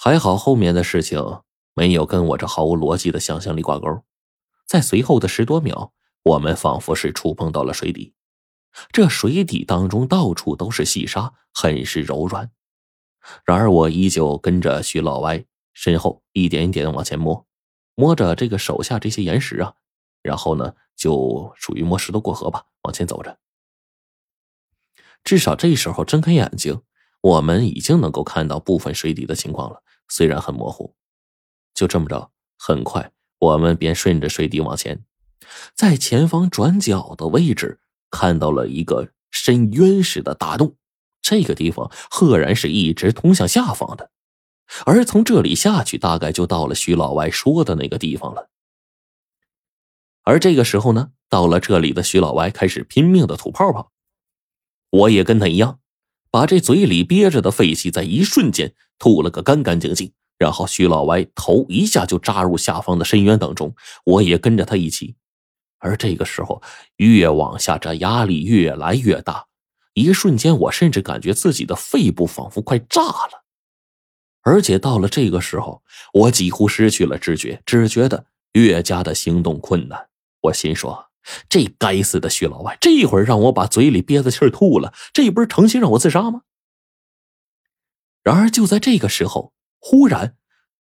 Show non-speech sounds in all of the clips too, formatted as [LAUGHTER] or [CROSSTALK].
还好后面的事情没有跟我这毫无逻辑的想象力挂钩，在随后的十多秒，我们仿佛是触碰到了水底，这水底当中到处都是细沙，很是柔软。然而我依旧跟着徐老歪身后一点一点往前摸，摸着这个手下这些岩石啊，然后呢就属于摸石头过河吧，往前走着。至少这时候睁开眼睛，我们已经能够看到部分水底的情况了。虽然很模糊，就这么着，很快我们便顺着水底往前，在前方转角的位置看到了一个深渊式的大洞，这个地方赫然是一直通向下方的，而从这里下去，大概就到了徐老歪说的那个地方了。而这个时候呢，到了这里的徐老歪开始拼命的吐泡泡，我也跟他一样。把这嘴里憋着的废气在一瞬间吐了个干干净净，然后徐老歪头一下就扎入下方的深渊当中，我也跟着他一起。而这个时候，越往下，这压力越来越大，一瞬间，我甚至感觉自己的肺部仿佛快炸了。而且到了这个时候，我几乎失去了知觉，只觉得越加的行动困难。我心说。这该死的徐老外，这一会儿让我把嘴里憋的气吐了，这不是诚心让我自杀吗？然而就在这个时候，忽然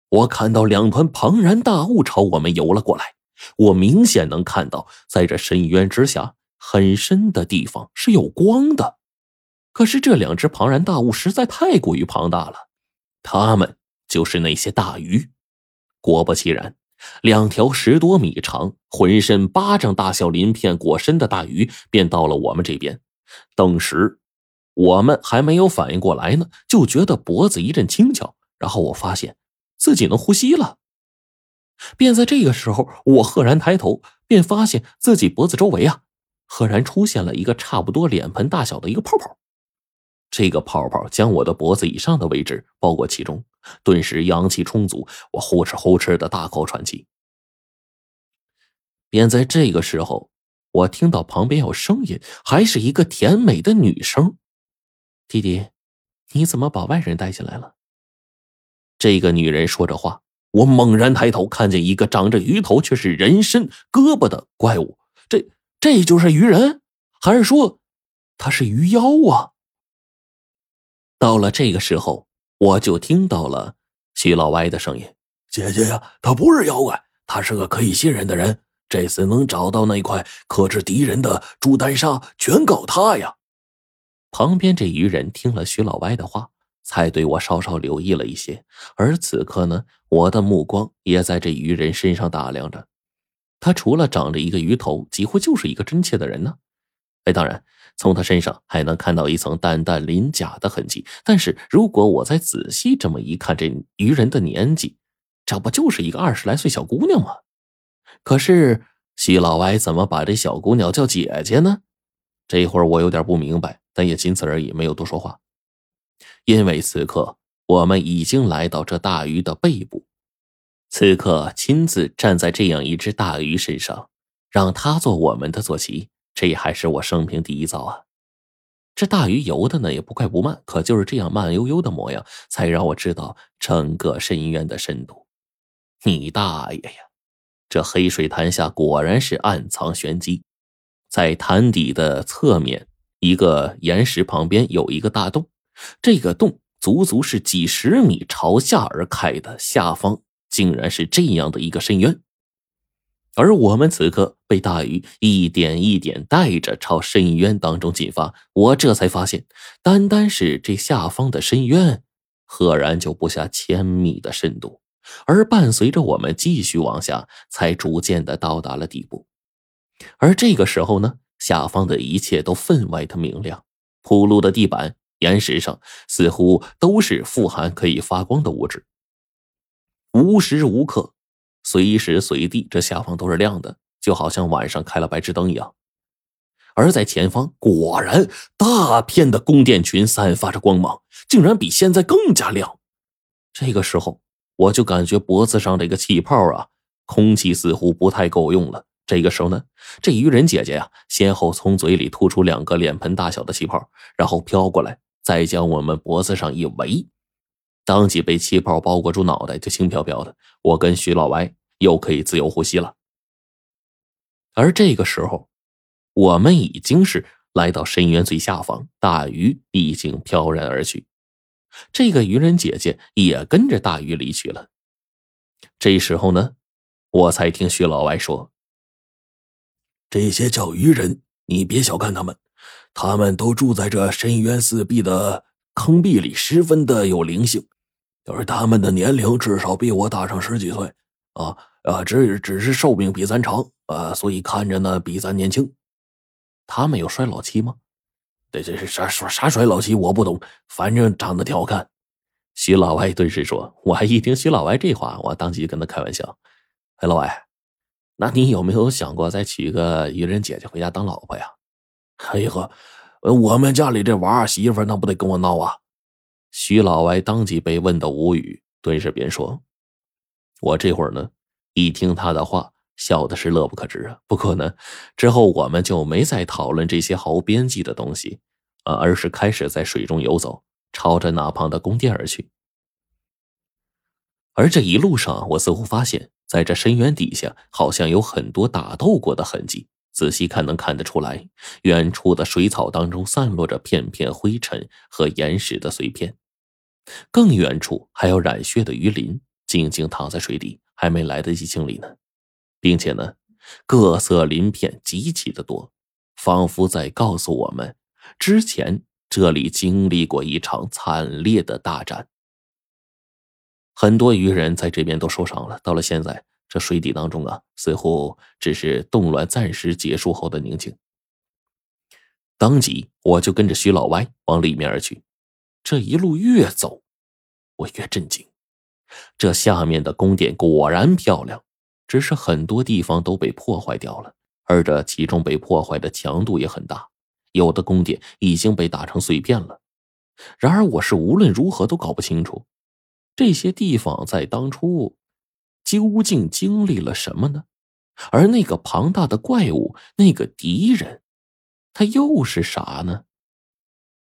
我看到两团庞然大物朝我们游了过来。我明显能看到，在这深渊之下很深的地方是有光的。可是这两只庞然大物实在太过于庞大了，它们就是那些大鱼。果不其然。两条十多米长、浑身巴掌大小鳞片裹身的大鱼便到了我们这边。当时我们还没有反应过来呢，就觉得脖子一阵轻巧，然后我发现自己能呼吸了。便在这个时候，我赫然抬头，便发现自己脖子周围啊，赫然出现了一个差不多脸盆大小的一个泡泡。这个泡泡将我的脖子以上的位置包裹其中。顿时阳气充足，我呼哧呼哧的大口喘气。便在这个时候，我听到旁边有声音，还是一个甜美的女声：“弟弟，你怎么把外人带进来了？”这个女人说着话，我猛然抬头，看见一个长着鱼头却是人身胳膊的怪物。这这就是鱼人，还是说他是鱼妖啊？到了这个时候。我就听到了徐老歪的声音：“姐姐呀，他不是妖怪，他是个可以信任的人。这次能找到那块克制敌人的朱丹砂，全靠他呀。”旁边这渔人听了徐老歪的话，才对我稍稍留意了一些。而此刻呢，我的目光也在这渔人身上打量着。他除了长着一个鱼头，几乎就是一个真切的人呢。哎，当然。从他身上还能看到一层淡淡鳞甲的痕迹，但是如果我再仔细这么一看，这渔人的年纪，这不就是一个二十来岁小姑娘吗？可是徐老歪怎么把这小姑娘叫姐姐呢？这会儿我有点不明白，但也仅此而已，没有多说话。因为此刻我们已经来到这大鱼的背部，此刻亲自站在这样一只大鱼身上，让它做我们的坐骑。这还是我生平第一遭啊！这大鱼游的呢也不快不慢，可就是这样慢悠悠的模样，才让我知道整个深渊的深度。你大爷呀！这黑水潭下果然是暗藏玄机，在潭底的侧面，一个岩石旁边有一个大洞，这个洞足足是几十米朝下而开的，下方竟然是这样的一个深渊。而我们此刻被大鱼一点一点带着朝深渊当中进发，我这才发现，单单是这下方的深渊，赫然就不下千米的深度。而伴随着我们继续往下，才逐渐的到达了底部。而这个时候呢，下方的一切都分外的明亮，铺路的地板、岩石上似乎都是富含可以发光的物质，无时无刻。随时随地，这下方都是亮的，就好像晚上开了白炽灯一样。而在前方，果然大片的宫殿群散发着光芒，竟然比现在更加亮。这个时候，我就感觉脖子上这个气泡啊，空气似乎不太够用了。这个时候呢，这鱼人姐姐呀，先后从嘴里吐出两个脸盆大小的气泡，然后飘过来，再将我们脖子上一围。当即被气泡包裹住脑袋，就轻飘飘的。我跟徐老歪又可以自由呼吸了。而这个时候，我们已经是来到深渊最下方，大鱼已经飘然而去，这个渔人姐姐也跟着大鱼离去了。这时候呢，我才听徐老歪说：“这些叫鱼人，你别小看他们，他们都住在这深渊四壁的坑壁里，十分的有灵性。”就是他们的年龄至少比我大上十几岁，啊啊，只只是寿命比咱长，啊，所以看着呢比咱年轻。他们有衰老期吗？这这是啥啥啥衰老期？我不懂，反正长得挺好看。徐老歪顿时说：“我还一听徐老歪这话，我当即跟他开玩笑：‘哎，老歪，那你有没有想过再娶一个渔人姐姐回家当老婆呀？’ [LAUGHS] 哎呀呵，我们家里这娃媳妇那不得跟我闹啊？”徐老歪当即被问得无语，顿时便说：“我这会儿呢，一听他的话，笑的是乐不可支啊。不过呢，之后我们就没再讨论这些毫无边际的东西，啊，而是开始在水中游走，朝着那旁的宫殿而去。而这一路上，我似乎发现，在这深渊底下，好像有很多打斗过的痕迹。仔细看，能看得出来，远处的水草当中散落着片片灰尘和岩石的碎片。更远处还有染血的鱼鳞，静静躺在水底，还没来得及清理呢。并且呢，各色鳞片极其的多，仿佛在告诉我们，之前这里经历过一场惨烈的大战。很多鱼人在这边都受伤了。到了现在，这水底当中啊，似乎只是动乱暂时结束后的宁静。当即，我就跟着徐老歪往里面而去。这一路越走，我越震惊。这下面的宫殿果然漂亮，只是很多地方都被破坏掉了，而这其中被破坏的强度也很大，有的宫殿已经被打成碎片了。然而，我是无论如何都搞不清楚，这些地方在当初究竟经历了什么呢？而那个庞大的怪物，那个敌人，他又是啥呢？